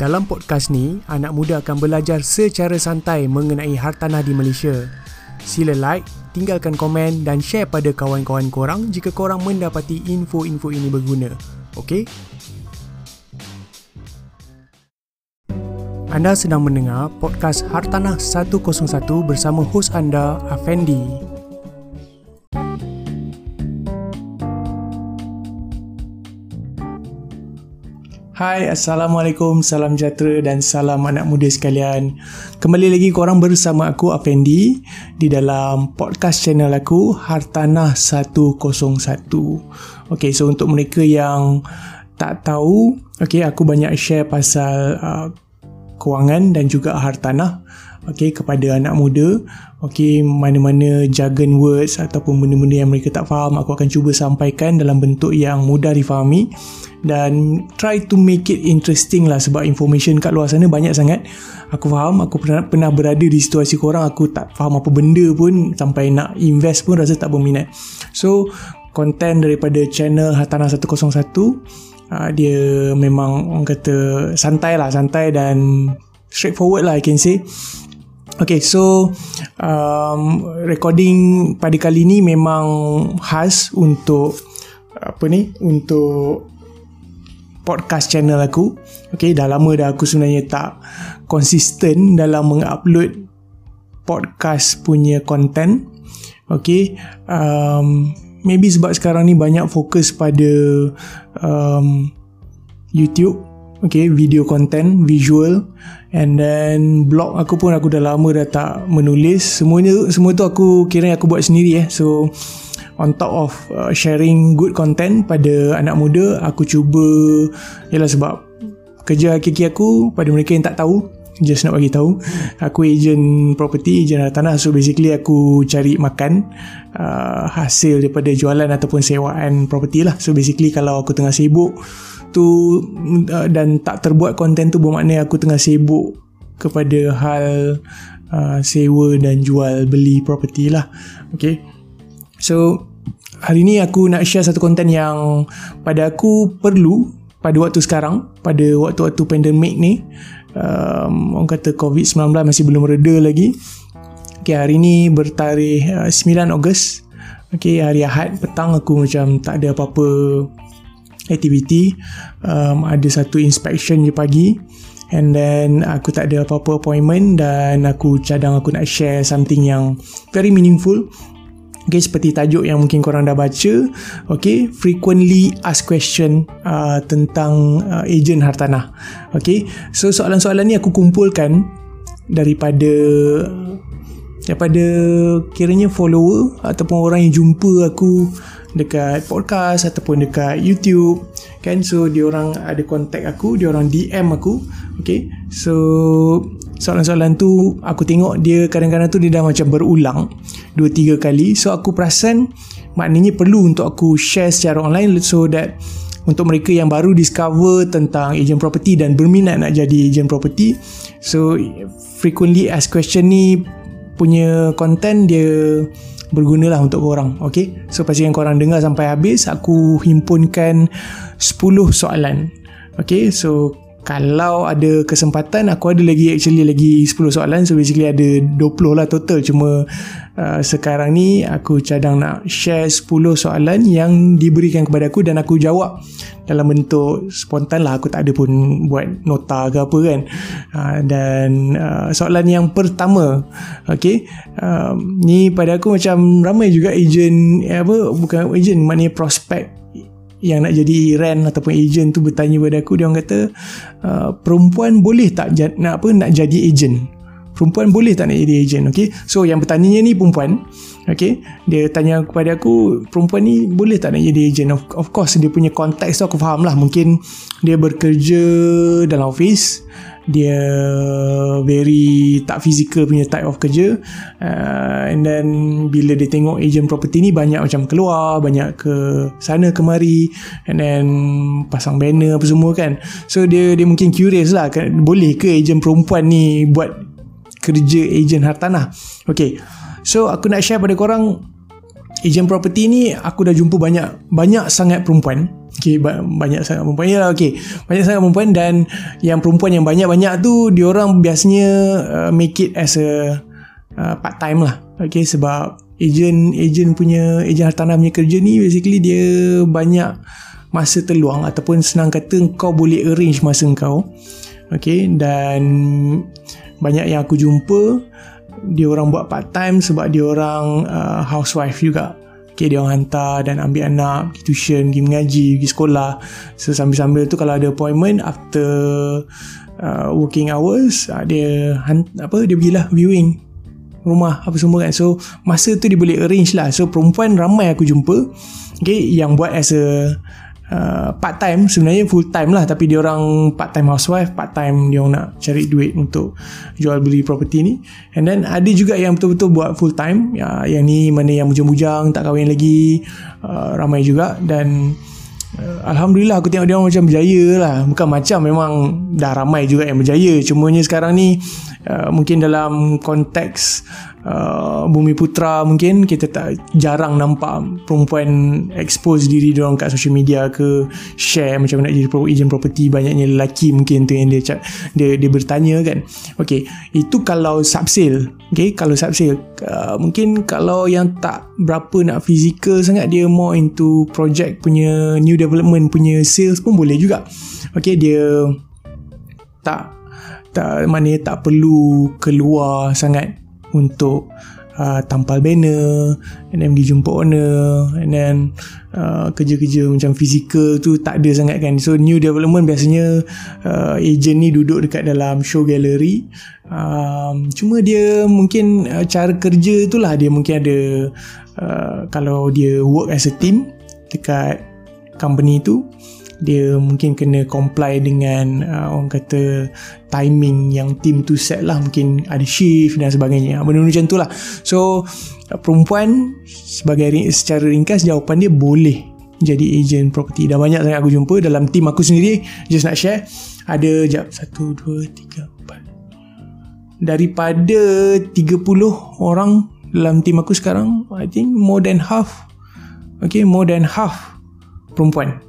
Dalam podcast ni, anak muda akan belajar secara santai mengenai hartanah di Malaysia. Sila like, tinggalkan komen dan share pada kawan-kawan korang jika korang mendapati info-info ini berguna. Okey? Anda sedang mendengar podcast Hartanah 101 bersama hos anda, Afendi. Hai, Assalamualaikum, salam sejahtera dan salam anak muda sekalian. Kembali lagi korang bersama aku, Afendi, di dalam podcast channel aku, Hartanah 101. Okay, so untuk mereka yang tak tahu, okay, aku banyak share pasal uh, kewangan dan juga hartanah okay, kepada anak muda okay, mana-mana jargon words ataupun benda-benda yang mereka tak faham aku akan cuba sampaikan dalam bentuk yang mudah difahami dan try to make it interesting lah sebab information kat luar sana banyak sangat. Aku faham aku pernah, pernah berada di situasi korang aku tak faham apa benda pun sampai nak invest pun rasa tak berminat. So konten daripada channel Hatana 101 uh, dia memang orang kata santai lah santai dan straightforward lah I can say. Okay, so um, recording pada kali ni memang khas untuk apa ni untuk podcast channel aku. Okay, dah lama dah aku sebenarnya tak konsisten dalam mengupload podcast punya content. Okay, um, maybe sebab sekarang ni banyak fokus pada um, YouTube. Okay, video content, visual and then blog aku pun aku dah lama dah tak menulis. Semuanya semua tu aku kira aku buat sendiri eh. So on top of uh, sharing good content pada anak muda aku cuba ialah sebab kerja hakiki aku pada mereka yang tak tahu just nak bagi tahu aku agent property agent tanah. So basically aku cari makan uh, hasil daripada jualan ataupun sewaan property lah. So basically kalau aku tengah sibuk tu uh, dan tak terbuat konten tu bermakna aku tengah sibuk kepada hal uh, sewa dan jual beli property lah. Okay. So hari ni aku nak share satu konten yang pada aku perlu pada waktu sekarang pada waktu-waktu pandemik ni. Um, orang kata COVID-19 masih belum reda lagi. Okay, hari ni bertarikh uh, 9 Ogos. Okay, hari Ahad petang aku macam tak ada apa-apa aktiviti. Um, ada satu inspection je pagi. And then aku tak ada apa-apa appointment dan aku cadang aku nak share something yang very meaningful Okay, seperti tajuk yang mungkin korang dah baca. Okay, frequently ask question uh, tentang uh, agent hartanah. Okay, so soalan-soalan ni aku kumpulkan daripada daripada kiranya follower ataupun orang yang jumpa aku dekat podcast ataupun dekat YouTube kan? So dia orang ada contact aku dia orang DM aku. Okay so soalan-soalan tu aku tengok dia kadang-kadang tu dia dah macam berulang 2 3 kali. So aku perasan maknanya perlu untuk aku share secara online so that untuk mereka yang baru discover tentang agent property dan berminat nak jadi agent property. So frequently ask question ni punya content dia bergunalah untuk korang okay? So pastikan korang dengar sampai habis aku himpunkan 10 soalan okay? So kalau ada kesempatan aku ada lagi actually lagi 10 soalan. So basically ada 20 lah total. Cuma uh, sekarang ni aku cadang nak share 10 soalan yang diberikan kepada aku dan aku jawab dalam bentuk spontan lah. Aku tak ada pun buat nota ke apa kan. Uh, dan uh, soalan yang pertama okay uh, ni pada aku macam ramai juga agent eh, apa bukan agent maknanya prospect yang nak jadi rent ataupun agent tu bertanya pada aku dia orang kata uh, perempuan boleh tak jad, nak apa nak jadi agent? Perempuan boleh tak nak jadi agent? Okey so yang bertanya ni perempuan okey dia tanya kepada aku perempuan ni boleh tak nak jadi agent? Of, of course dia punya konteks tu aku faham lah. Mungkin dia bekerja dalam office dia very tak physical punya type of kerja. Uh, and then bila dia tengok agent property ni banyak macam keluar banyak ke sana kemari and then pasang banner apa semua kan. So dia dia mungkin curious lah boleh ke agent perempuan ni buat kerja agent hartanah? Okay. So aku nak share pada korang agent property ni aku dah jumpa banyak banyak sangat perempuan Okay, banyak sangat perempuan. Ya okay. banyak sangat perempuan dan yang perempuan yang banyak-banyak tu diorang biasanya uh, make it as a uh, part time lah. Okay, sebab agent agent punya agent hartanah punya kerja ni basically dia banyak masa terluang ataupun senang kata kau boleh arrange masa kau. Okay, dan banyak yang aku jumpa dia orang buat part time sebab dia orang uh, housewife juga Okay, dia orang hantar dan ambil anak pergi tuition, pergi mengaji, pergi sekolah. So, sambil-sambil tu kalau ada appointment after uh, working hours, uh, dia apa dia pergilah viewing rumah apa semua kan. So, masa tu dia boleh arrange lah. So, perempuan ramai aku jumpa okay, yang buat as a uh, part time. Sebenarnya full time lah tapi dia orang part time housewife part time dia orang nak cari duit untuk jual beli property ni. And then ada juga yang betul-betul buat full time. Ya, yang ni mana yang bujang-bujang tak kahwin lagi uh, ramai juga. Dan uh, Alhamdulillah aku tengok dia orang macam berjaya lah. Bukan macam memang dah ramai juga yang berjaya. Cumanya sekarang ni uh, mungkin dalam konteks uh, Bumi Putra mungkin kita tak jarang nampak perempuan expose diri dia orang kat social media ke share macam nak jadi agent property banyaknya lelaki mungkin tu yang dia dia dia bertanya kan. Okey itu kalau subsale okey kalau subsale uh, mungkin kalau yang tak berapa nak physical sangat dia more into project punya new development punya sales pun boleh juga. Okey dia tak tak mana tak perlu keluar sangat untuk uh, tampal banner and then pergi jumpa owner and then uh, kerja-kerja macam fizikal tu tak ada sangat kan. So new development biasanya uh, agent ni duduk dekat dalam show gallery. Um, cuma dia mungkin uh, cara kerja tu lah dia mungkin ada uh, kalau dia work as a team dekat company tu dia mungkin kena comply dengan uh, orang kata timing yang team tu set lah. Mungkin ada shift dan sebagainya. Benda-benda macam tu lah. So uh, perempuan sebagai secara ringkas jawapan dia boleh jadi agent property dah banyak sangat aku jumpa dalam team aku sendiri. Just nak share. Ada jap. 1, 2, 3, 4 daripada 30 orang dalam team aku sekarang I think more than half. Okay more than half perempuan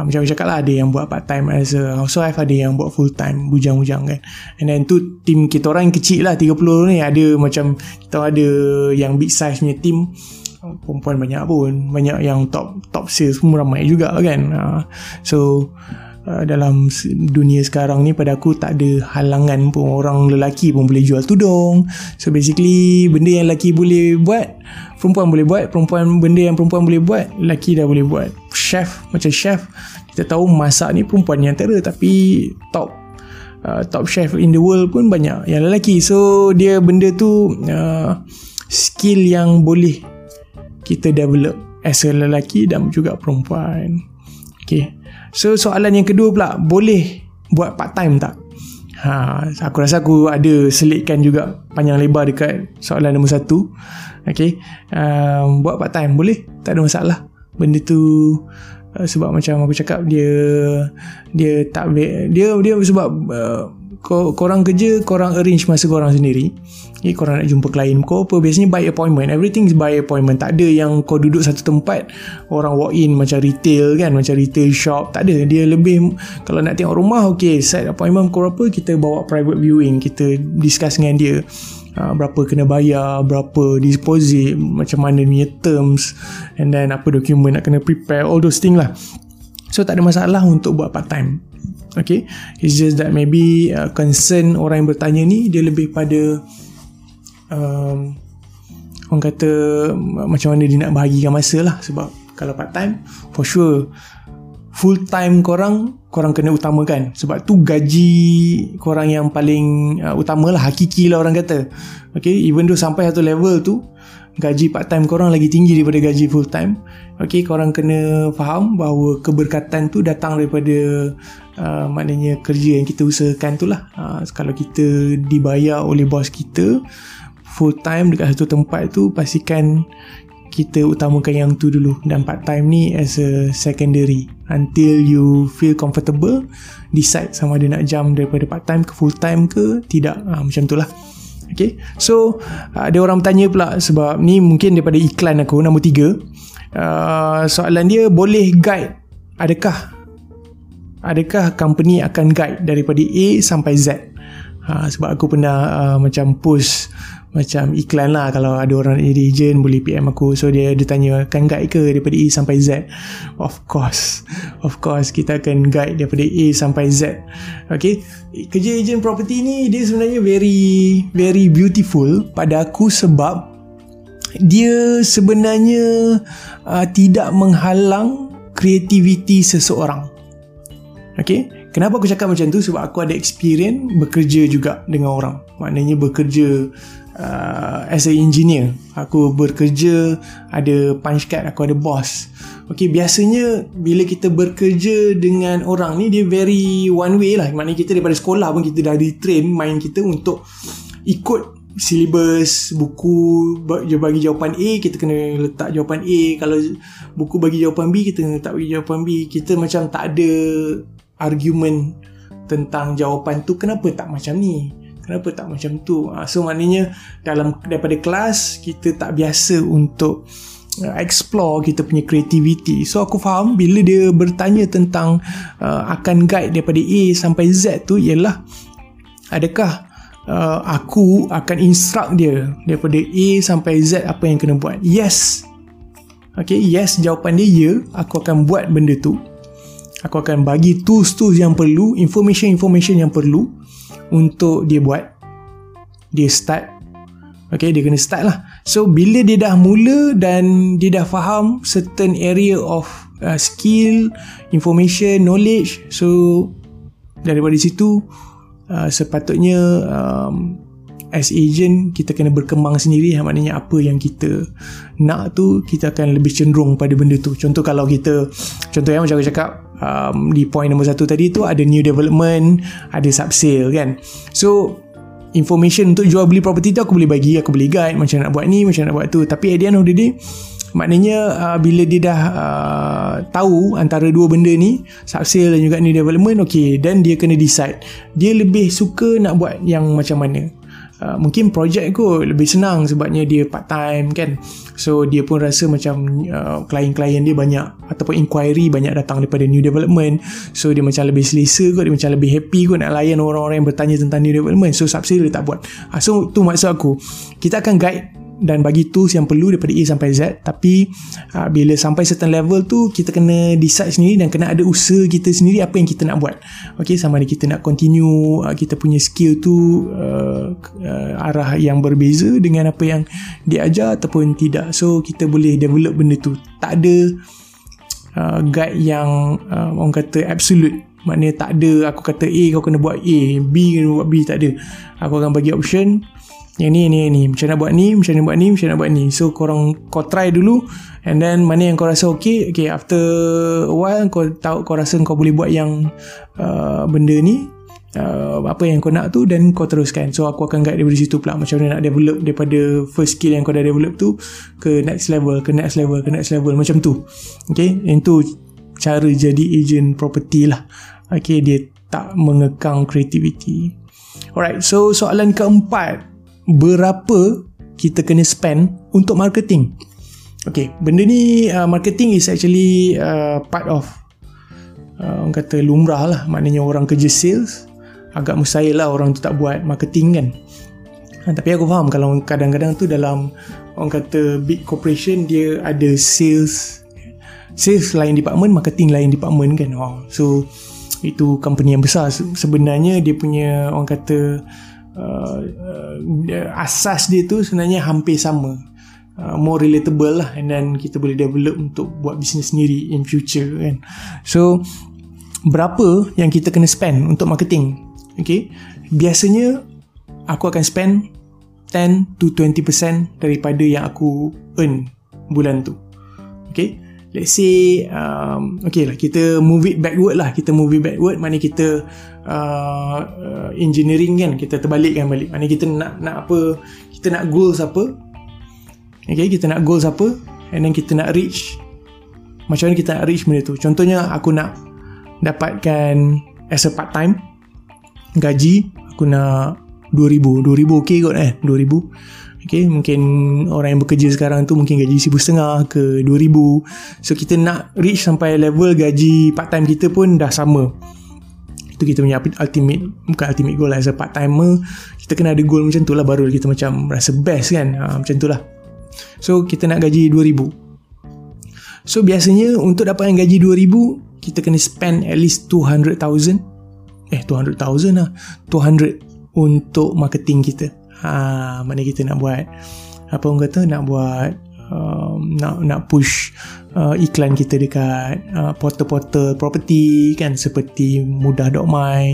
ha, macam aku cakap lah ada yang buat part time as a housewife ada yang buat full time bujang-bujang kan. And then tu team kita orang yang kecil lah 30 ni ada macam kita ada yang big size punya team. Perempuan banyak pun banyak yang top top sales pun ramai juga kan. Ha, so dalam dunia sekarang ni pada aku tak ada halangan pun orang lelaki pun boleh jual tudung. So basically benda yang lelaki boleh buat perempuan boleh buat perempuan benda yang perempuan boleh buat lelaki dah boleh buat chef macam chef kita tahu masak ni perempuan yang antara tapi top uh, top chef in the world pun banyak yang lelaki so dia benda tu uh, skill yang boleh kita develop as a lelaki dan juga perempuan okay. so soalan yang kedua pula boleh buat part time tak Ha, aku rasa aku ada selitkan juga panjang lebar dekat soalan nombor satu. Okay. Um, buat part time boleh. Tak ada masalah. Benda tu uh, sebab macam aku cakap dia dia tak dia dia sebab uh, korang kerja korang arrange masa korang sendiri. Okay, korang nak jumpa klien kau apa biasanya by appointment. Everything is by appointment. Tak ada yang kau duduk satu tempat orang walk in macam retail kan macam retail shop. Tak ada. Dia lebih kalau nak tengok rumah okay set appointment kau apa kita bawa private viewing kita discuss dengan dia uh, berapa kena bayar berapa deposit macam mana punya terms and then apa dokumen nak kena prepare all those things lah. So tak ada masalah untuk buat part time Okay? It's just that maybe uh, Concern orang yang bertanya ni Dia lebih pada um, Orang kata Macam mana dia nak bahagikan masa lah. Sebab Kalau part time For sure Full time korang Korang kena utamakan. Sebab tu gaji Korang yang paling uh, Utama lah Hakiki lah orang kata. Okay Even though sampai satu level tu gaji part time korang lagi tinggi daripada gaji full time. Okey korang kena faham bahawa keberkatan tu datang daripada uh, maknanya kerja yang kita usahakan tu lah. Uh, kalau kita dibayar oleh bos kita full time dekat satu tempat tu pastikan kita utamakan yang tu dulu dan part time ni as a secondary. Until you feel comfortable decide sama ada nak jump daripada part time ke full time ke tidak. Uh, macam tu lah. Okay So Ada orang bertanya pula Sebab ni mungkin daripada iklan aku Nombor tiga. Uh, Soalan dia Boleh guide? Adakah? Adakah company akan guide daripada A sampai Z? Ha, sebab aku pernah uh, macam post macam iklan lah kalau ada orang jadi agent boleh PM aku. So dia dia tanya akan guide ke daripada A sampai Z? Of course. Of course kita akan guide daripada A sampai Z. Okay? Kerja agent property ni dia sebenarnya very very beautiful pada aku sebab dia sebenarnya uh, tidak menghalang kreativiti seseorang. Okay? Kenapa aku cakap macam tu? Sebab aku ada experience bekerja juga dengan orang. Maknanya bekerja uh, as a engineer. Aku bekerja ada punch card aku ada boss. Okay, biasanya bila kita bekerja dengan orang ni dia very one way lah. Maknanya kita daripada sekolah pun kita dah di train mind kita untuk ikut syllabus buku dia bagi jawapan A kita kena letak jawapan A. Kalau buku bagi jawapan B kita kena letak jawapan B. Kita macam tak ada argument tentang jawapan tu kenapa tak macam ni kenapa tak macam tu? Uh, so maknanya dalam daripada kelas kita tak biasa untuk uh, explore kita punya creativity. So aku faham bila dia bertanya tentang uh, akan guide daripada A sampai Z tu ialah adakah uh, aku akan instruct dia daripada A sampai Z apa yang kena buat? Yes. Okay, yes jawapan dia ya aku akan buat benda tu. Aku akan bagi tools-tools yang perlu information-information yang perlu untuk dia buat. Dia start. Okay dia kena start lah. So bila dia dah mula dan dia dah faham certain area of uh, skill information knowledge so daripada situ uh, sepatutnya um, as agent kita kena berkembang sendiri. Maknanya apa yang kita nak tu kita akan lebih cenderung pada benda tu. Contoh kalau kita contoh yang macam aku cakap um, di point nombor satu tadi tu ada new development ada sub sale kan? So information untuk jual beli property tu aku boleh bagi aku boleh guide macam nak buat ni macam nak buat tu. Tapi at the end of the day maknanya uh, bila dia dah uh, tahu antara dua benda ni sub sale dan juga new development okay dan dia kena decide. Dia lebih suka nak buat yang macam mana Uh, mungkin projek kot lebih senang sebabnya dia part time kan? So dia pun rasa macam uh, klien-klien dia banyak ataupun inquiry banyak datang daripada new development. So dia macam lebih selesa kot dia macam lebih happy kot nak layan orang-orang yang bertanya tentang new development. So subsidi dia tak buat. Uh, so tu maksud aku. Kita akan guide dan bagi tools yang perlu daripada A sampai Z. Tapi uh, bila sampai certain level tu kita kena decide sendiri dan kena ada usaha kita sendiri apa yang kita nak buat. Ok sama ada kita nak continue uh, kita punya skill tu uh, uh, arah yang berbeza dengan apa yang diajar ataupun tidak. So kita boleh develop benda tu. Tak ada uh, guide yang uh, orang kata absolute. Maknanya tak ada aku kata A kau kena buat A. B kena buat B. Tak ada. Aku akan bagi option yang ni ni ni. Macam nak buat ni macam nak buat ni macam nak buat ni. So korang kau try dulu. And then mana yang kau rasa okay okay after a while kau tahu kau rasa kau boleh buat yang uh, benda ni uh, apa yang kau nak tu dan kau teruskan. So aku akan guide dari situ pula. Macam mana nak develop daripada first skill yang kau dah develop tu ke next level ke next level ke next level. Macam tu. Okay? Itu cara jadi agent property lah. Okay dia tak mengekang creativity. Alright so soalan keempat berapa kita kena spend untuk marketing. Okay, benda ni uh, marketing is actually uh, part of uh, orang kata lumrah lah. Maknanya orang kerja sales agak mustahil lah orang tu tak buat marketing kan. Ha, tapi aku faham kalau kadang-kadang tu dalam orang kata big corporation dia ada sales sales lain department, marketing lain department kan. Oh, so itu company yang besar sebenarnya dia punya orang kata uh, uh, asas dia tu sebenarnya hampir sama. Uh, more relatable lah and then kita boleh develop untuk buat bisnes sendiri in future kan. So berapa yang kita kena spend untuk marketing? Okay? Biasanya aku akan spend 10 to 20% daripada yang aku earn bulan tu. Okay let's say um, okay lah kita move it backward lah. Kita move it backward mana kita uh, uh, engineering kan kita terbalikkan balik. Mana kita nak nak apa kita nak goals apa. Okay kita nak goals apa and then kita nak reach macam mana kita nak reach benda tu. Contohnya aku nak dapatkan as a part time gaji aku nak 2000 2000 okey kot eh 2000 Okay, mungkin orang yang bekerja sekarang tu mungkin gaji seribu setengah ke dua ribu. So kita nak reach sampai level gaji part time kita pun dah sama. Itu kita punya ultimate, bukan ultimate goal lah. As a part timer, kita kena ada goal macam tu lah baru kita macam rasa best kan. Ha, macam tu lah. So kita nak gaji dua ribu. So biasanya untuk dapatkan gaji dua ribu, kita kena spend at least 200,000. Eh 200,000 lah. 200 untuk marketing kita ha, mana kita nak buat apa orang kata nak buat um, nak nak push uh, iklan kita dekat uh, portal-portal property kan? Seperti mudah.my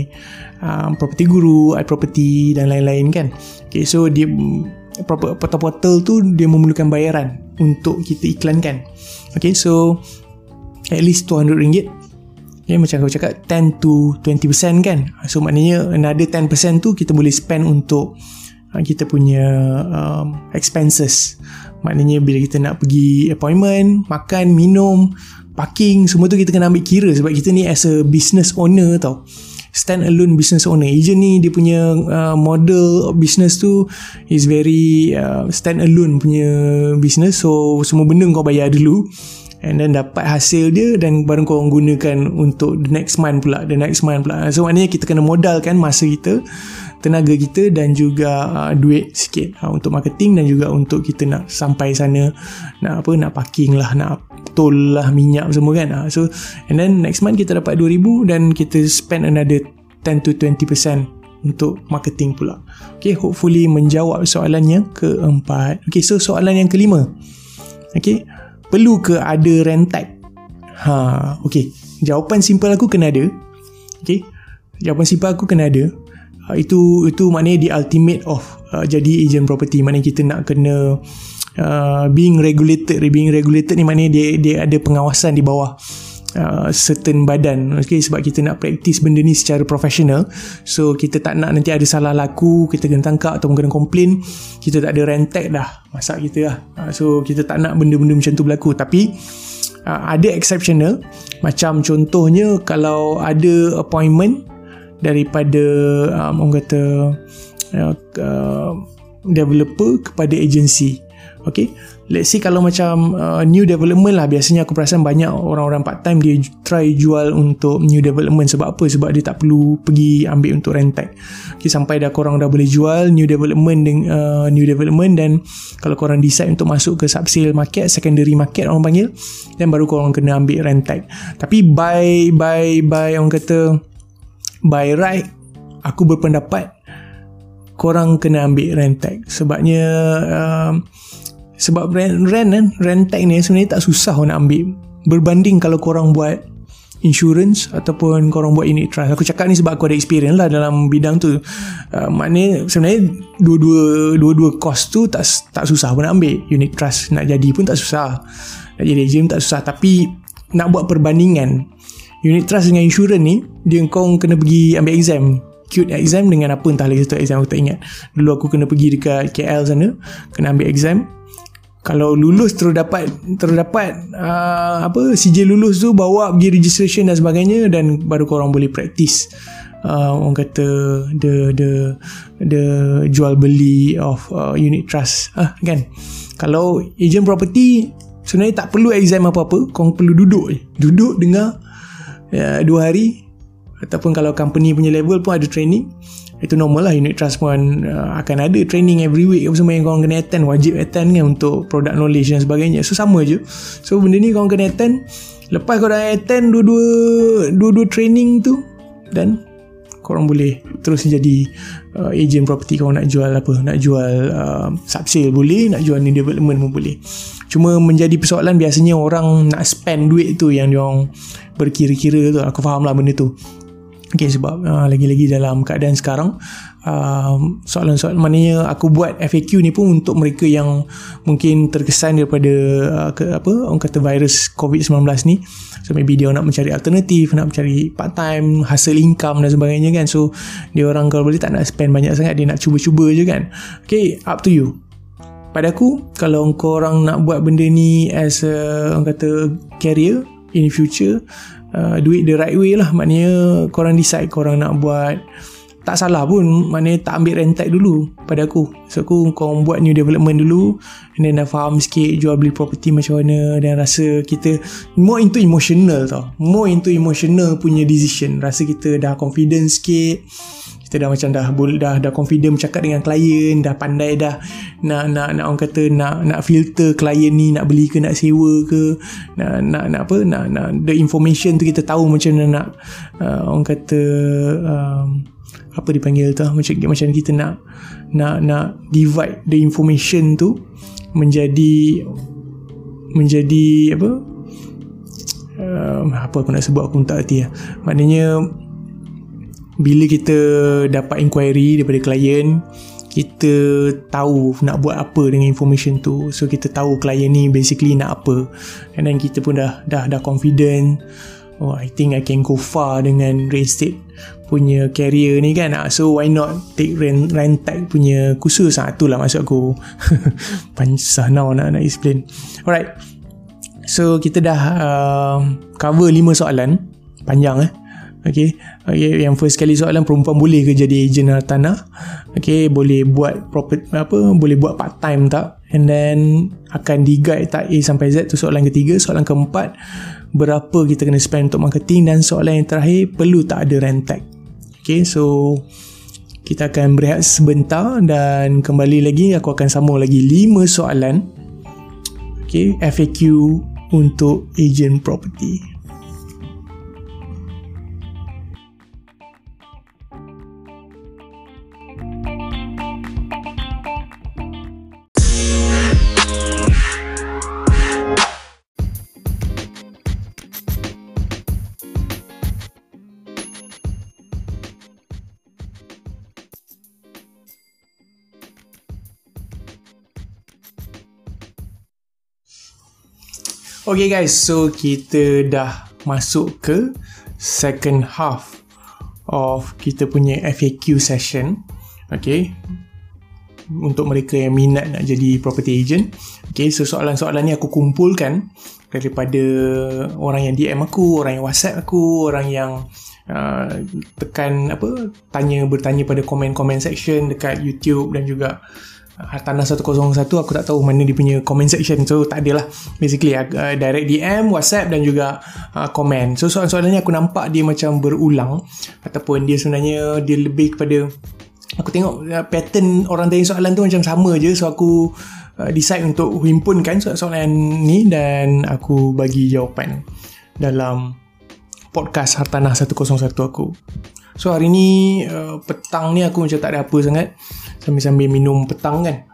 um, property guru iProperty dan lain-lain kan? Okay, so dia portal-portal tu dia memerlukan bayaran untuk kita iklankan. Okay, so at least 200 ringgit. Okay, macam kau cakap 10 to 20% kan? So maknanya another 10% tu kita boleh spend untuk kita punya um, expenses. Maknanya bila kita nak pergi appointment makan minum parking semua tu kita kena ambil kira sebab kita ni as a business owner tau. Stand alone business owner. Agent ni dia punya uh, model business tu is very uh, stand alone punya business. So semua benda kau bayar dulu and then dapat hasil dia dan baru kau gunakan untuk the next month pula the next month pula. So maknanya kita kena modalkan masa kita tenaga kita dan juga uh, duit sikit uh, untuk marketing dan juga untuk kita nak sampai sana nak apa nak parking lah nak tol lah minyak semua kan. Uh, so and then next month kita dapat 2000 dan kita spend another 10 to 20% untuk marketing pula. Okay hopefully menjawab soalan yang keempat. Okay so soalan yang kelima. Okay perlu ke ada rentak ha okay. Jawapan simple aku kena ada. Okay jawapan simple aku kena ada uh, itu itu maknanya the ultimate of uh, jadi agent property. Maknanya kita nak kena uh, being regulated. Being regulated ni maknanya dia dia ada pengawasan di bawah Uh, certain badan. Okay, sebab kita nak praktis benda ni secara profesional so kita tak nak nanti ada salah laku kita kena tangkap atau kena komplain kita tak ada rentek dah masak kita lah. Uh, so kita tak nak benda-benda macam tu berlaku. Tapi uh, ada exceptional. Macam contohnya kalau ada appointment daripada um, orang kata uh, uh, developer kepada agensi okay? Let's say kalau macam uh, new development lah biasanya aku perasan banyak orang-orang part time dia try jual untuk new development. Sebab apa? Sebab dia tak perlu pergi ambil untuk rentek. Okay, sampai dah korang dah boleh jual new development dengan uh, new development dan kalau korang decide untuk masuk ke subsale market secondary market orang panggil dan baru korang kena ambil rentek. Tapi by by by orang kata by right aku berpendapat korang kena ambil rent tag. Sebabnya uh, sebab rent rent kan rent tag ni sebenarnya tak susah nak ambil. Berbanding kalau korang buat insurance ataupun korang buat unit trust. Aku cakap ni sebab aku ada experience lah dalam bidang tu. Uh, maknanya sebenarnya dua-dua dua-dua cost tu tak tak susah pun nak ambil. Unit trust nak jadi pun tak susah. Nak jadi agent tak susah. Tapi nak buat perbandingan unit trust dengan insurance ni dia kau kena pergi ambil exam. Cute exam dengan apa? Entah lagi satu exam aku tak ingat. Dulu aku kena pergi dekat KL sana kena ambil exam. Kalau lulus terus dapat terus dapat uh, apa CJ lulus tu bawa pergi registration dan sebagainya dan baru kau orang boleh practice uh, orang kata the the the jual beli of uh, unit trust. Ah kan? Kalau agent property sebenarnya tak perlu exam apa-apa kau perlu duduk je. Duduk dengar ya, dua hari ataupun kalau company punya level pun ada training itu normal lah unit trust pun uh, akan ada training every week. Apa semua yang korang kena attend wajib attend kan untuk product knowledge dan sebagainya. So sama je. So benda ni korang kena attend. Lepas korang attend dua-dua dua-dua training tu dan korang boleh terus jadi uh, agent property korang nak jual apa. Nak jual uh, subsale boleh nak jual new development pun boleh. Cuma menjadi persoalan biasanya orang nak spend duit tu yang diorang berkira-kira tu aku faham lah benda tu. Okay, sebab uh, lagi-lagi dalam keadaan sekarang uh, soalan-soalan maknanya aku buat FAQ ni pun untuk mereka yang mungkin terkesan daripada uh, ke, apa orang kata virus COVID-19 ni. So maybe dia nak mencari alternatif nak mencari part time hasil income dan sebagainya kan. So dia orang kalau boleh tak nak spend banyak sangat dia nak cuba-cuba je kan. Okay up to you. Pada aku kalau orang nak buat benda ni as a orang kata career in future uh, do it the right way lah. Maknanya korang decide korang nak buat. Tak salah pun maknanya tak ambil rentek dulu pada aku. So aku kau buat new development dulu and then dah faham sikit jual beli property macam mana dan rasa kita more into emotional tau. More into emotional punya decision. Rasa kita dah confident sikit kita dah macam dah dah dah confident bercakap dengan klien dah pandai dah nak nak nak orang kata nak nak filter klien ni nak beli ke nak sewa ke nak nak nak apa nak nak the information tu kita tahu macam mana nak uh, orang kata um, apa dipanggil tu macam macam kita nak nak nak divide the information tu menjadi menjadi apa um, apa aku nak sebut aku tak erti lah. maknanya bila kita dapat inquiry daripada klien kita tahu nak buat apa dengan information tu. So kita tahu klien ni basically nak apa. And then kita pun dah dah dah confident oh I think I can go far dengan real estate punya career ni kan. Ah, so why not take rent, rent tag punya khusus ah, tu lah maksud aku. Pansah now nak, nak explain. Alright. So kita dah uh, cover 5 soalan. Panjang eh Okay. okay. Yang first kali soalan perempuan boleh ke jadi ejen tanah? Okay. Boleh buat property apa? Boleh buat part time tak? And then akan di-guide tak A sampai Z tu soalan ketiga. Soalan keempat berapa kita kena spend untuk marketing dan soalan yang terakhir perlu tak ada rent tag. Okay. So kita akan berehat sebentar dan kembali lagi aku akan sambung lagi 5 soalan. Okay. FAQ untuk agent property. Okay guys, so kita dah masuk ke second half of kita punya FAQ session. Okay. Untuk mereka yang minat nak jadi property agent. Okay, so soalan-soalan ni aku kumpulkan daripada orang yang DM aku, orang yang WhatsApp aku, orang yang uh, tekan apa, tanya bertanya pada komen-komen section dekat YouTube dan juga Hartanah 101 aku tak tahu mana dia punya comment section. So tak adalah. Basically uh, direct DM WhatsApp dan juga uh, comment. So soalan-soalan ni aku nampak dia macam berulang. Ataupun dia sebenarnya dia lebih kepada aku tengok uh, pattern orang tanya soalan tu macam sama je. So aku uh, decide untuk himpunkan soalan-soalan ni dan aku bagi jawapan dalam podcast Hartanah 101 aku so hari ni uh, petang ni aku macam tak ada apa sangat sambil-sambil minum petang kan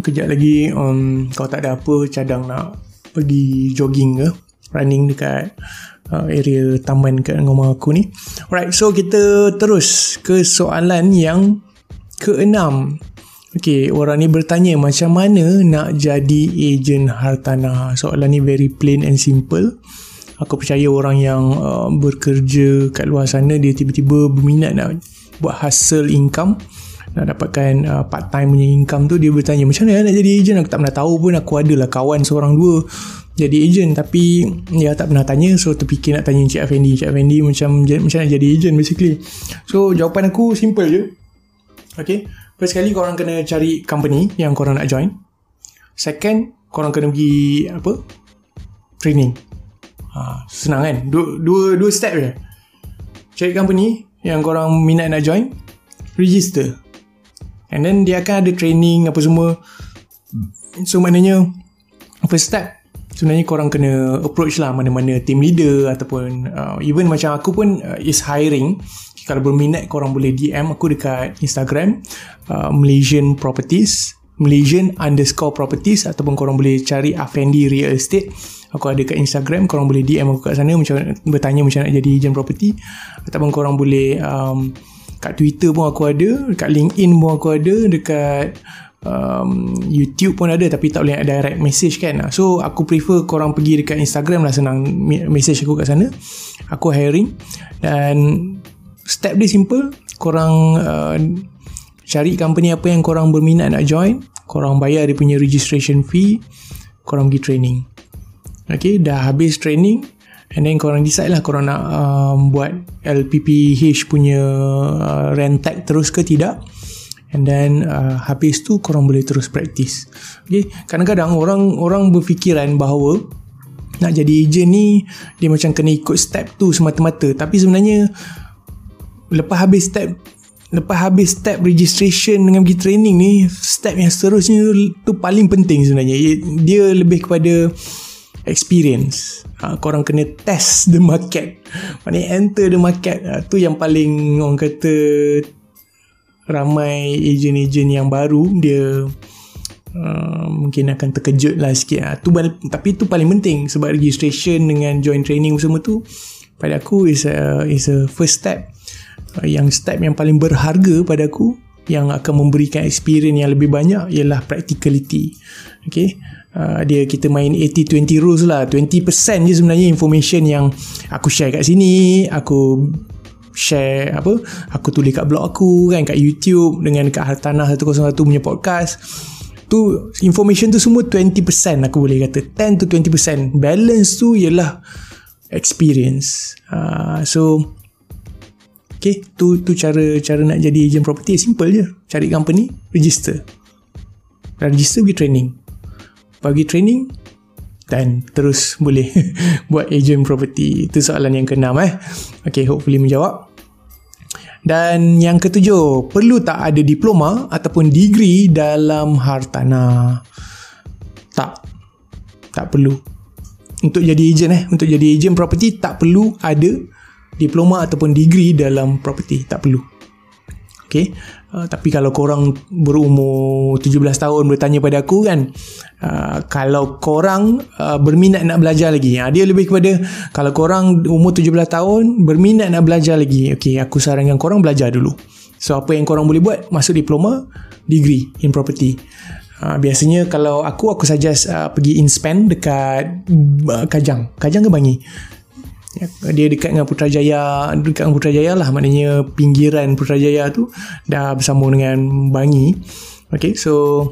kejap lagi um, kalau tak ada apa cadang nak pergi jogging ke running dekat uh, area taman kat rumah aku ni alright so kita terus ke soalan yang keenam Okay, orang ni bertanya macam mana nak jadi ejen hartanah. Soalan ni very plain and simple. Aku percaya orang yang uh, bekerja kat luar sana dia tiba-tiba berminat nak buat hasil income nak dapatkan uh, part time punya income tu dia bertanya macam mana nak jadi agent? Aku tak pernah tahu pun aku adalah kawan seorang dua jadi agent. Tapi ya tak pernah tanya so terfikir nak tanya Encik Effendi. Encik Effendi macam macam nak jadi agent basically. So jawapan aku simple je. Okay first kali korang kena cari company yang korang nak join. Second korang kena pergi apa training ha, senang kan? Dua, dua, dua step je. Cari company yang korang minat nak join register. And then dia akan ada training apa semua. So maknanya first step sebenarnya korang kena approach lah mana-mana team leader ataupun uh, even macam aku pun uh, is hiring. Kalau berminat korang boleh DM aku dekat Instagram uh, Malaysian Properties Malaysian underscore properties ataupun korang boleh cari Afendi Real Estate aku ada kat Instagram korang boleh DM aku kat sana macam bertanya macam nak jadi agent property. Ataupun korang boleh um, kat Twitter pun aku ada dekat LinkedIn pun aku ada dekat um, YouTube pun ada tapi tak boleh direct message kan. So aku prefer korang pergi dekat Instagram lah senang message aku kat sana. Aku hiring. Dan step dia simple korang uh, cari company apa yang korang berminat nak join korang bayar dia punya registration fee korang pergi training Okay, dah habis training and then korang decide lah korang nak um, buat LPPH punya uh, rentek terus ke tidak. And then uh, habis tu korang boleh terus practice. Okay. kadang-kadang orang orang berfikiran bahawa nak jadi agent ni dia macam kena ikut step tu semata-mata. Tapi sebenarnya lepas habis step lepas habis step registration dengan pergi training ni step yang seterusnya tu paling penting sebenarnya. Dia lebih kepada experience. Ha, korang kena test the market. Maknanya enter the market. Ha, tu yang paling orang kata ramai agent-agent yang baru dia uh, mungkin akan terkejut lah sikit. Ha. tu, tapi tu paling penting sebab registration dengan join training semua tu pada aku is a, is a first step. Uh, yang step yang paling berharga pada aku yang akan memberikan experience yang lebih banyak ialah practicality. Okay uh, dia kita main 80-20 rules lah. 20% je sebenarnya information yang aku share kat sini. Aku share apa aku tulis kat blog aku kan kat YouTube dengan kat Hartanah 101 punya podcast. Tu information tu semua 20% aku boleh kata. 10 to 20% balance tu ialah experience. Uh, so Okay, tu tu cara cara nak jadi agent property. Simple je. Cari company, register. Register pergi training. Bagi training dan terus boleh buat agent property. Itu soalan yang keenam eh. Okay, hopefully menjawab. Dan yang ketujuh, perlu tak ada diploma ataupun degree dalam hartanah? Tak. Tak perlu. Untuk jadi agent eh, untuk jadi agent property tak perlu ada diploma ataupun degree dalam property tak perlu Okay. Uh, tapi kalau korang berumur 17 tahun bertanya pada aku kan uh, kalau korang uh, berminat nak belajar lagi. Uh, dia lebih kepada kalau korang umur 17 tahun berminat nak belajar lagi. Okay, aku sarankan korang belajar dulu. So apa yang korang boleh buat? Masuk diploma degree in property. Uh, biasanya kalau aku aku suggest uh, pergi InSpan dekat uh, Kajang. Kajang ke Bangi dia dekat dengan Putrajaya dekat dengan Putrajaya lah. Maknanya pinggiran Putrajaya tu dah bersambung dengan Bangi. Okay so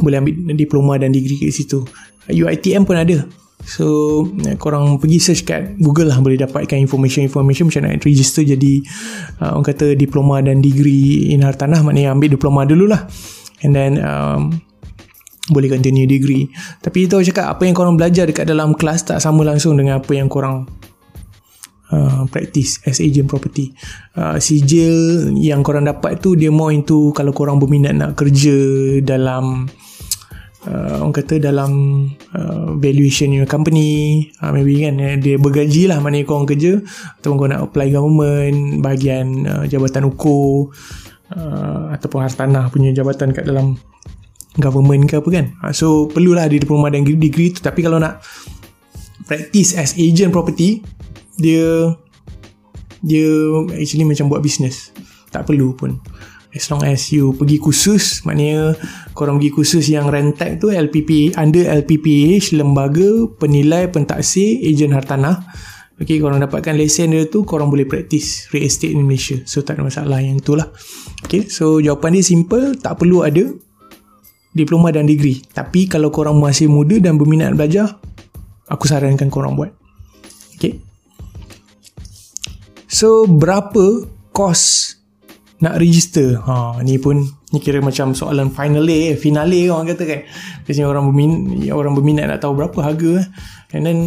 boleh ambil diploma dan degree kat situ. UITM pun ada. So ya, korang pergi search kat Google lah boleh dapatkan information-information macam nak register jadi uh, orang kata diploma dan degree in hartanah. Maknanya ambil diploma dulu lah. And then um, boleh continue degree. Tapi itu cakap apa yang korang belajar dekat dalam kelas tak sama langsung dengan apa yang korang Uh, practice as agent property. Uh, sijil yang korang dapat tu dia more into kalau korang berminat nak kerja dalam uh, orang kata dalam uh, valuation your company uh, maybe kan eh, dia bergaji lah mana korang kerja atau korang nak apply government bahagian uh, jabatan ukur uh, ataupun hartanah punya jabatan kat dalam government ke apa kan. Uh, so perlulah ada diploma dan degree tu. Tapi kalau nak practice as agent property dia dia actually macam buat bisnes tak perlu pun. As long as you pergi khusus maknanya korang pergi khusus yang rentek tu LPP under LPPH lembaga penilai pentaksir ejen hartanah. Ok korang dapatkan lesen dia tu korang boleh practice real estate in Malaysia. So tak ada masalah yang tu lah. Ok so jawapan dia simple tak perlu ada diploma dan degree. Tapi kalau korang masih muda dan berminat belajar aku sarankan korang buat So berapa kos nak register? Ha ni pun ni kira macam soalan finale eh, finale orang kata kan. Biasanya orang berminat orang berminat nak tahu berapa harga eh. And then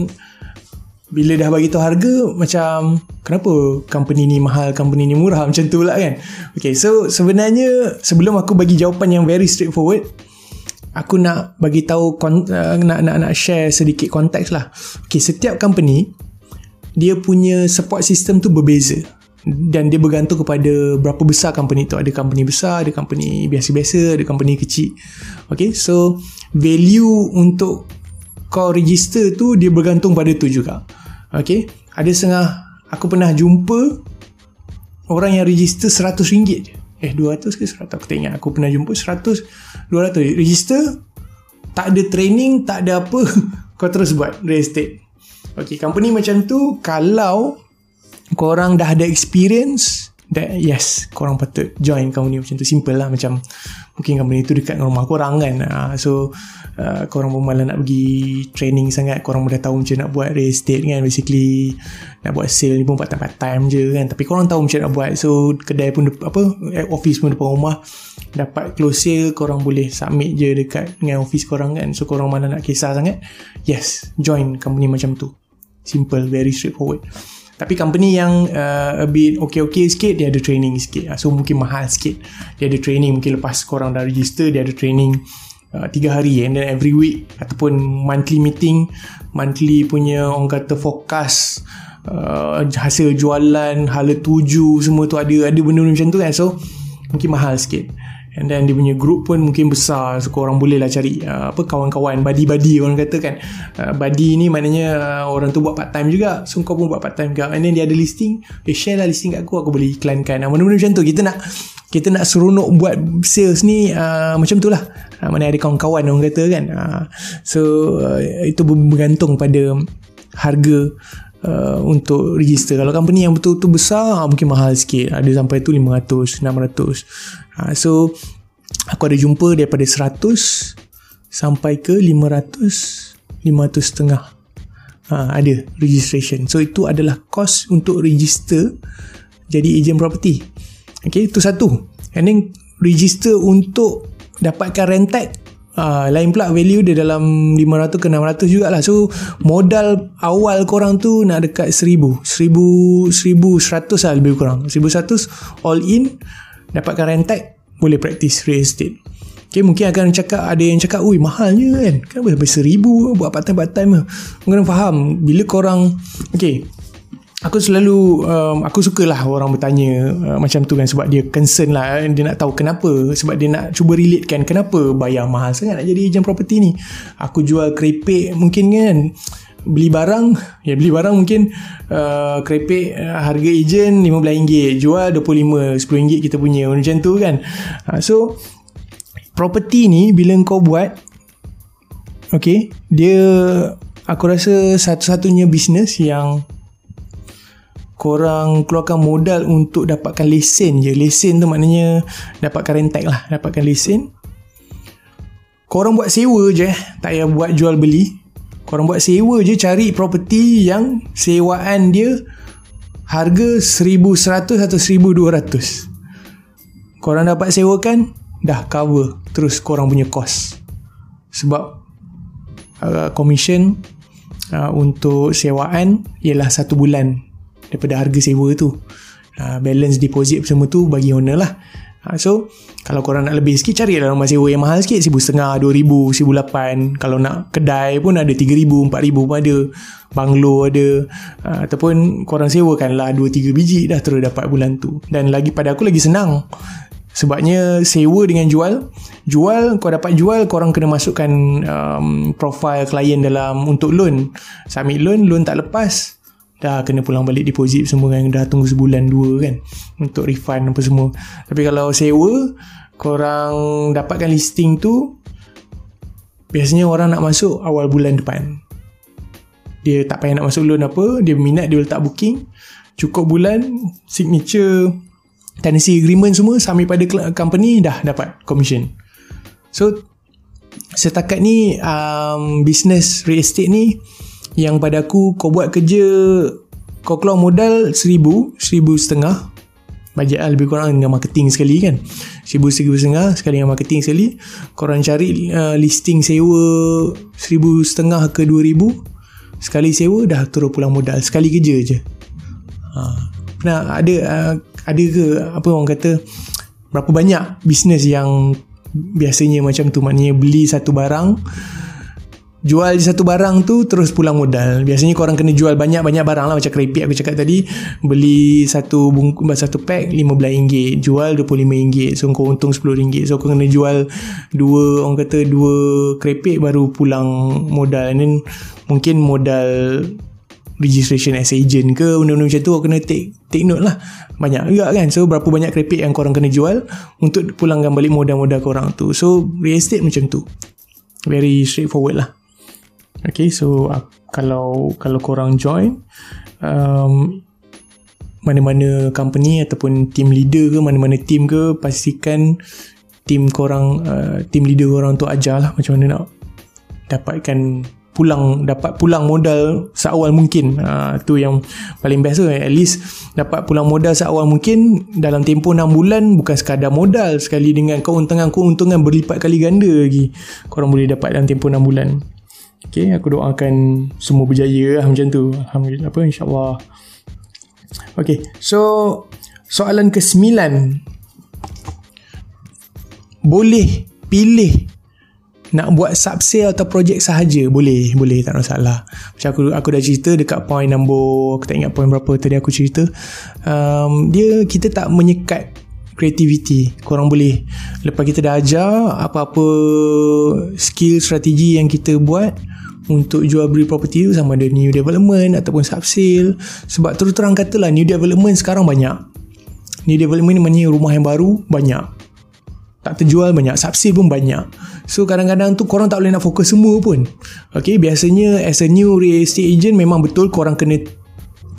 bila dah bagi tahu harga macam kenapa company ni mahal company ni murah macam tu lah kan okay so sebenarnya sebelum aku bagi jawapan yang very straightforward aku nak bagi tahu uh, nak nak nak share sedikit konteks lah okay setiap company dia punya support system tu berbeza. Dan dia bergantung kepada berapa besar company tu. Ada company besar ada company biasa-biasa ada company kecil. Okay so value untuk kau register tu dia bergantung pada tu juga. Okay ada setengah aku pernah jumpa orang yang register 100 ringgit je. Eh 200 ke 100 aku tak ingat. Aku pernah jumpa 100 200 register tak ada training tak ada apa kau terus buat real estate Okay, company macam tu kalau korang dah ada experience that yes korang patut join company macam tu. Simple lah macam mungkin company tu dekat dengan rumah korang kan. Uh, so uh, korang pun malah nak pergi training sangat. Korang dah tahu macam nak buat real estate kan basically. Nak buat sale ni pun part time part time je kan. Tapi korang tahu macam nak buat. So kedai pun apa office pun depan rumah dapat close sale korang boleh submit je dekat dengan office korang kan. So korang mana nak kisah sangat yes join company macam tu. Simple very straightforward. Tapi company yang uh, a bit okay-okay sikit dia ada training sikit. So mungkin mahal sikit. Dia ada training mungkin lepas korang dah register dia ada training uh, tiga hari. And then every week ataupun monthly meeting monthly punya orang kata forecast uh, hasil jualan hala tuju semua tu ada ada benda-benda macam tu kan. So mungkin mahal sikit And then dia punya group pun mungkin besar. So korang boleh lah cari uh, Apa kawan-kawan Buddy-buddy orang kata kan. Uh, Buddy ni maknanya uh, Orang tu buat part time juga. So kau pun buat part time juga. And then dia ada listing. Dia share lah listing kat aku. Aku boleh iklankan. Uh, Mana-mana macam tu. Kita nak Kita nak seronok buat sales ni uh, Macam tu lah. Uh, Mana ada kawan-kawan orang kata kan. Uh, So uh, Itu bergantung pada Harga uh, untuk register. Kalau company yang betul-betul besar mungkin mahal sikit. Ada sampai tu 500 600 uh, so aku ada jumpa daripada 100 sampai ke 500 500 setengah. Uh, ada registration. So itu adalah cost untuk register jadi agent property okay itu satu. And then register untuk dapatkan rent tag Uh, lain pula value dia dalam 500 ke 600 jugalah. So modal awal korang tu nak dekat 1000 1000 1100 lah lebih kurang. 1100 all in dapatkan rentek boleh practice real estate. Okay, mungkin akan cakap ada yang cakap ui mahalnya kan? Kenapa sampai seribu buat part time part time mungkin faham bila korang okay aku selalu um, aku sukalah orang bertanya uh, macam tu kan sebab dia concern lah eh. dia nak tahu kenapa sebab dia nak cuba relate kan kenapa bayar mahal sangat nak jadi agent property ni. Aku jual kerepek mungkin kan beli barang ya beli barang mungkin uh, kerepek uh, harga ejen RM15 jual RM25 RM10 kita punya macam tu kan. Uh, so property ni bila kau buat okay dia aku rasa satu-satunya bisnes yang korang keluarkan modal untuk dapatkan lesen je. Lesen tu maknanya dapatkan rentek lah dapatkan lesen. Korang buat sewa je tak payah buat jual beli korang buat sewa je cari property yang sewaan dia harga 1100 atau 1200 korang dapat sewakan dah cover terus korang punya cost sebab uh, commission uh, untuk sewaan ialah satu bulan daripada harga sewa tu. Uh, balance deposit semua tu bagi owner lah uh, so kalau korang nak lebih sikit cari lah rumah sewa yang mahal sikit. RM1,500, RM2,000, RM1,800 kalau nak kedai pun ada RM3,000, RM4,000 pun ada. Banglo ada. Uh, ataupun korang sewakan lah 2-3 biji dah terus dapat bulan tu. Dan lagi pada aku lagi senang. Sebabnya sewa dengan jual. Jual kau dapat jual korang kena masukkan um, profile klien dalam untuk loan. Submit loan loan tak lepas dah kena pulang balik deposit semua kan dah tunggu sebulan dua kan untuk refund apa semua. Tapi kalau sewa korang dapatkan listing tu biasanya orang nak masuk awal bulan depan. Dia tak payah nak masuk loan apa dia minat dia letak booking cukup bulan signature tenancy agreement semua sampai pada company dah dapat commission. So setakat ni um, business real estate ni yang pada aku kau buat kerja kau keluar modal seribu seribu setengah. Bajet lah lebih kurang dengan marketing sekali kan. Seribu seribu setengah sekali dengan marketing sekali. Korang cari uh, listing sewa seribu setengah ke dua ribu. Sekali sewa dah turun pulang modal. Sekali kerja je. Ha. pernah ada uh, ada ke apa orang kata berapa banyak bisnes yang biasanya macam tu? Maknanya beli satu barang jual je satu barang tu terus pulang modal. Biasanya korang kena jual banyak-banyak barang lah. Macam keripik aku cakap tadi beli satu bungkus satu pack RM15 jual RM25 so kau untung RM10 so kau kena jual dua orang kata dua keripik baru pulang modal. And then mungkin modal registration as agent ke benda-benda macam tu kau kena take, take note lah. Banyak juga kan. So berapa banyak keripik yang korang kena jual untuk pulangkan balik modal-modal korang tu. So real estate macam tu. Very straightforward lah Okay, so uh, kalau kalau korang join, um, mana-mana company ataupun team leader ke mana-mana team ke pastikan team korang uh, team leader korang tu ajar lah macam mana nak dapatkan pulang dapat pulang modal seawal mungkin. Uh, tu yang paling best tu. At least dapat pulang modal seawal mungkin dalam tempoh 6 bulan bukan sekadar modal sekali dengan keuntungan-keuntungan berlipat kali ganda lagi korang boleh dapat dalam tempoh 6 bulan ok aku doakan semua berjaya lah macam tu. Alhamdulillah apa insyaAllah. Ok so soalan ke-9 boleh pilih nak buat subsale atau projek sahaja? Boleh boleh tak masalah. Macam aku aku dah cerita dekat point nombor aku tak ingat point berapa tadi aku cerita. Um, dia kita tak menyekat creativity. Korang boleh. Lepas kita dah ajar apa-apa skill strategi yang kita buat untuk jual beli property tu sama ada new development ataupun subsale sebab terus terang katalah new development sekarang banyak. New development ni maknanya rumah yang baru banyak. Tak terjual banyak subsale pun banyak. So kadang-kadang tu korang tak boleh nak fokus semua pun. Ok biasanya as a new real estate agent memang betul korang kena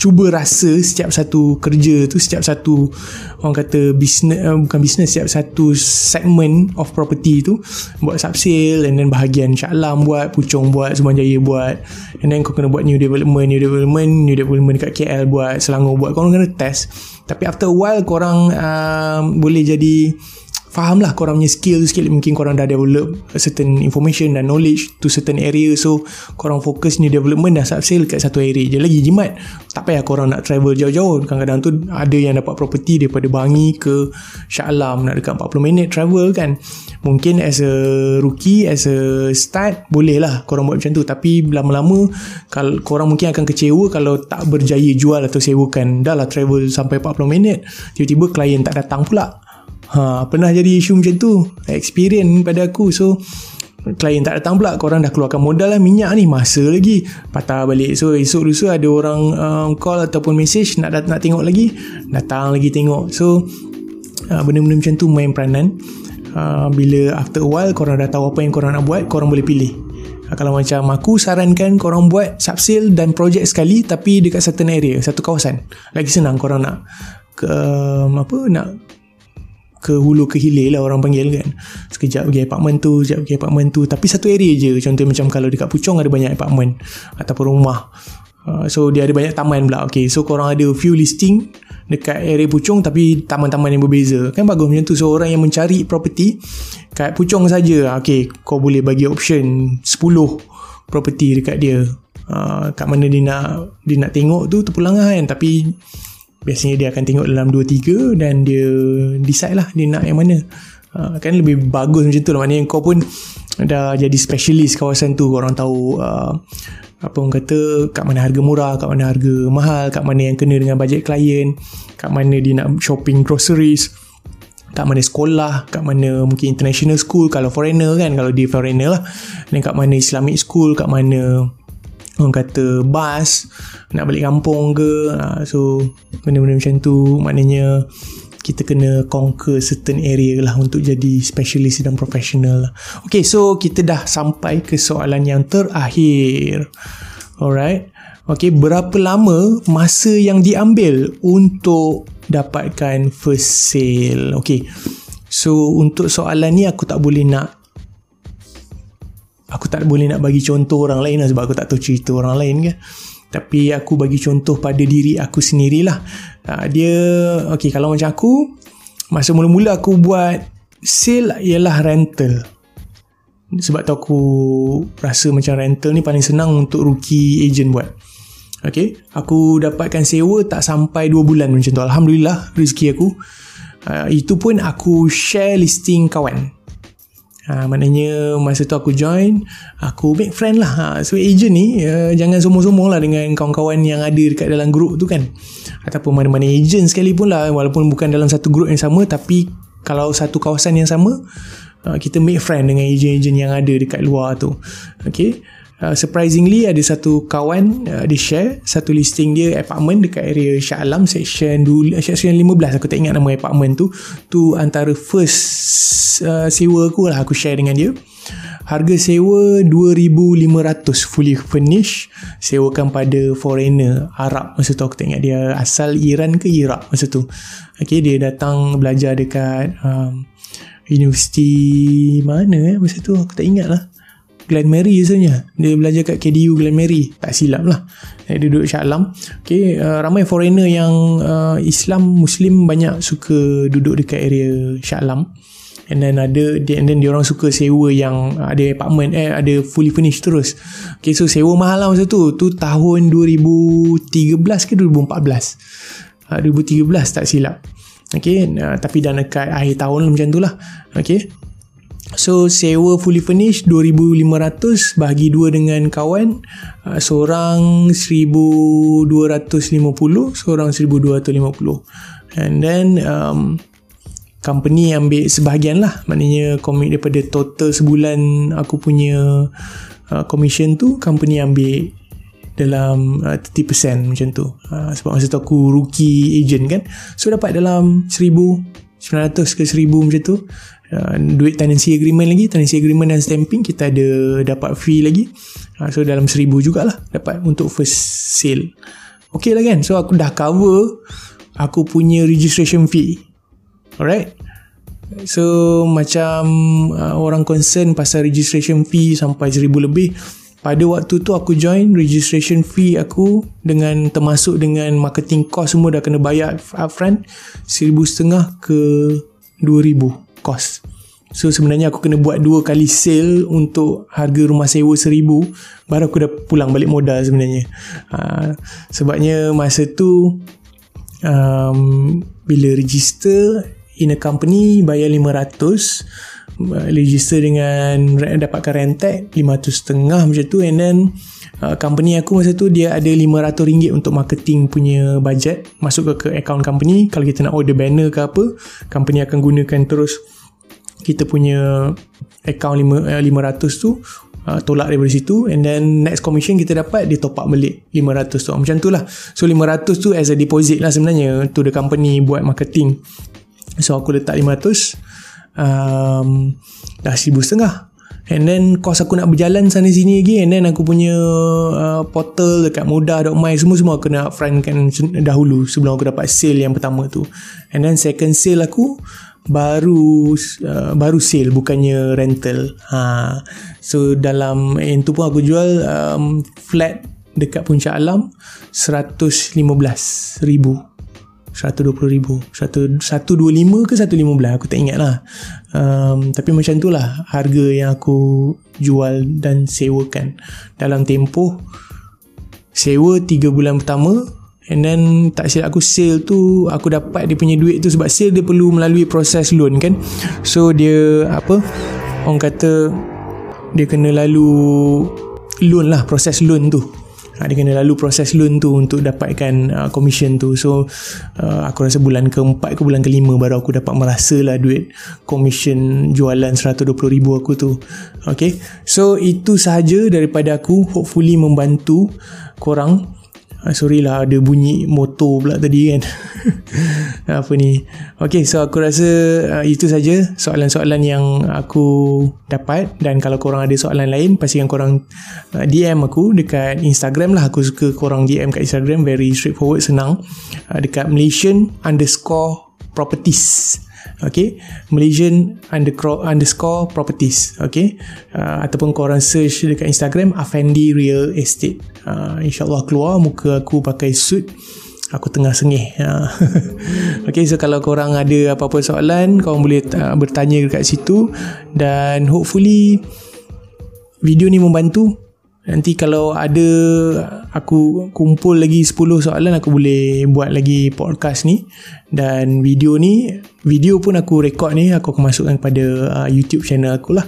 cuba rasa setiap satu kerja tu setiap satu orang kata business uh, bukan business setiap satu segment of property tu buat subsale and then bahagian Shah Alam buat Puchong buat Sumanjaya buat and then kau kena buat new development new development new development dekat KL buat Selangor buat korang kena test. Tapi after a while korang uh, boleh jadi faham lah korang punya skill skill mungkin korang dah develop certain information dan knowledge to certain area. So korang fokus ni development dah subsale kat satu area je. Lagi jimat tak payah korang nak travel jauh-jauh. Kadang-kadang tu ada yang dapat property daripada Bangi ke Shah Alam nak dekat 40 minit travel kan. Mungkin as a rookie as a start boleh lah korang buat macam tu. Tapi lama-lama kalau korang mungkin akan kecewa kalau tak berjaya jual atau sewakan. Dah lah travel sampai 40 minit tiba-tiba klien tak datang pula ha, pernah jadi isu macam tu? Experience pada aku. So klien tak datang pula. Korang dah keluarkan modal lah minyak ni. Masa lagi. Patah balik. So esok lusa ada orang um, call ataupun message nak nak tengok lagi. Datang lagi tengok. So uh, benda-benda macam tu main peranan. Uh, bila after a while korang dah tahu apa yang korang nak buat korang boleh pilih. Uh, kalau macam aku sarankan korang buat subsale dan projek sekali tapi dekat certain area satu kawasan. Lagi senang korang nak ke um, apa nak ke hulu ke hilir lah orang panggil kan. Sekejap pergi apartment tu sekejap pergi apartment tu. Tapi satu area je contoh macam kalau dekat Puchong ada banyak apartment ataupun rumah. Uh, so dia ada banyak taman pula. Okay, so korang ada few listing dekat area Puchong tapi taman-taman yang berbeza. Kan bagus macam tu. So orang yang mencari property kat Puchong saja. Okay, kau boleh bagi option 10 property dekat dia. Uh, kat mana dia nak dia nak tengok tu terpulang lah kan. Tapi biasanya dia akan tengok dalam 2-3 dan dia decide lah dia nak yang mana. Uh, kan lebih bagus macam tu lah. Maknanya kau pun dah jadi specialist kawasan tu. Orang tahu uh, apa orang kata kat mana harga murah kat mana harga mahal kat mana yang kena dengan bajet klien kat mana dia nak shopping groceries kat mana sekolah kat mana mungkin international school. Kalau foreigner kan kalau dia foreigner lah. Dan kat mana islamic school kat mana orang kata bas nak balik kampung ke ha, so benda-benda macam tu maknanya kita kena conquer certain area lah untuk jadi specialist dan professional lah. Okay, so kita dah sampai ke soalan yang terakhir. Alright. Okay, berapa lama masa yang diambil untuk dapatkan first sale? Okay, so untuk soalan ni aku tak boleh nak aku tak boleh nak bagi contoh orang lain lah sebab aku tak tahu cerita orang lain ke. Tapi aku bagi contoh pada diri aku sendirilah. Uh, dia ok kalau macam aku masa mula-mula aku buat sale ialah rental. Sebab tu aku rasa macam rental ni paling senang untuk rookie agent buat. Ok aku dapatkan sewa tak sampai 2 bulan macam tu. Alhamdulillah rezeki aku. Uh, itu pun aku share listing kawan Ha, maknanya masa tu aku join Aku make friend lah. Ha, So agent ni uh, Jangan sombong-sombong lah Dengan kawan-kawan yang ada Dekat dalam group tu kan. Ataupun mana-mana agent sekalipun lah Walaupun bukan dalam satu group yang sama Tapi Kalau satu kawasan yang sama uh, Kita make friend dengan agent-agent yang ada Dekat luar tu. Okay Uh, surprisingly ada satu kawan uh, dia share satu listing dia apartment dekat area Shah Alam section dulu section 15 aku tak ingat nama apartment tu. Tu antara first uh, sewa aku lah aku share dengan dia. Harga sewa 2500 fully furnished sewakan pada foreigner Arab masa tu. Aku tak ingat dia asal Iran ke Iraq masa tu. Okay, dia datang belajar dekat um, universiti mana eh masa tu? Aku tak ingat lah. Glen Mary sebenarnya. Dia belajar kat KDU Glen Mary. Tak silap lah. Dia duduk Shah Alam. Okay, uh, ramai foreigner yang uh, Islam Muslim banyak suka duduk dekat area Shah Alam. And then ada and then dia orang suka sewa yang ada apartment eh ada fully furnished terus. Okay, so sewa mahal lah masa tu. Tu tahun 2013 ke 2014 uh, 2013 tak silap. Okay, uh, tapi dah dekat akhir tahun macam tu lah. Okay. So sewa fully furnished 2500 bagi dua dengan kawan uh, seorang 1250 seorang 1250 and then um, company ambil sebahagian lah. Maknanya komit daripada total sebulan aku punya uh, commission tu company ambil dalam uh, 30% macam tu. Uh, sebab masa tu aku rookie agent kan. So dapat dalam 1900 ke 1000 macam tu uh, duit tenancy agreement lagi tenancy agreement dan stamping kita ada dapat fee lagi. Uh, so dalam seribu jugalah dapat untuk first sale. Ok lah kan? So aku dah cover aku punya registration fee. Alright? So macam uh, orang concern pasal registration fee sampai seribu lebih pada waktu tu aku join registration fee aku dengan termasuk dengan marketing cost semua dah kena bayar upfront seribu setengah ke dua ribu cost. So sebenarnya aku kena buat dua kali sale untuk harga rumah sewa seribu baru aku dah pulang balik modal sebenarnya. Uh, sebabnya masa tu um, bila register in a company bayar 500 register dengan dapatkan rentek 500 setengah macam tu and then uh, company aku masa tu dia ada 500 ringgit untuk marketing punya budget masuk ke, ke account company. Kalau kita nak order banner ke apa company akan gunakan terus kita punya account 5, 500 eh, tu uh, tolak daripada situ. And then next commission kita dapat dia top up balik 500 tu. Macam tu lah. So 500 tu as a deposit lah sebenarnya to the company buat marketing. So aku letak 500 um, dah seribu setengah and then cost aku nak berjalan sana sini lagi and then aku punya uh, portal dekat mudah.my semua semua aku nak upfront kan dahulu sebelum aku dapat sale yang pertama tu. And then second sale aku baru uh, baru sale bukannya rental. Ha. So dalam yang tu pun aku jual um, flat dekat puncak alam 115 ribu 120 ribu. 125 ke 115 aku tak ingat lah um, tapi macam tu lah harga yang aku jual dan sewakan. Dalam tempoh sewa 3 bulan pertama And then tak silap aku sale tu aku dapat dia punya duit tu sebab sale dia perlu melalui proses loan kan. So dia apa? Orang kata dia kena lalu loan lah proses loan tu. Ha, dia kena lalu proses loan tu untuk dapatkan uh, commission tu. So uh, aku rasa bulan keempat ke bulan kelima baru aku dapat merasa lah duit commission jualan 120 ribu aku tu. Okay. So itu sahaja daripada aku hopefully membantu korang Ah, sorry lah ada bunyi motor pula tadi kan. Apa ni? Ok so aku rasa uh, itu saja soalan-soalan yang aku dapat. Dan kalau korang ada soalan lain pastikan korang uh, DM aku dekat Instagram lah. Aku suka korang DM kat Instagram. Very straightforward senang. Uh, dekat Malaysian underscore properties okay? Malaysian underscore, underscore properties. Okay? Uh, ataupun korang search dekat Instagram Afendi Real Estate. Uh, insyaAllah keluar muka aku pakai suit. Aku tengah sengih. Uh. okay so kalau korang ada apa-apa soalan korang boleh uh, bertanya dekat situ. Dan hopefully video ni membantu Nanti kalau ada aku kumpul lagi 10 soalan aku boleh buat lagi podcast ni dan video ni video pun aku record ni aku akan masukkan pada uh, YouTube channel aku lah.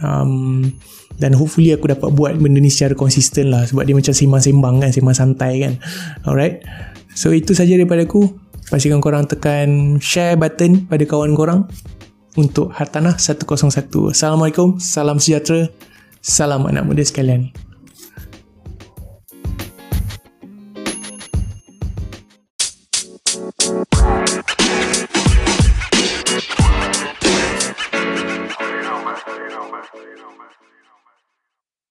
Um, dan hopefully aku dapat buat benda ni secara konsisten lah sebab dia macam sembang-sembang kan, sembang santai kan. Alright. So itu saja daripada aku. Pastikan korang tekan share button pada kawan korang untuk Hartanah 101. Assalamualaikum, salam sejahtera, salam anak muda sekalian.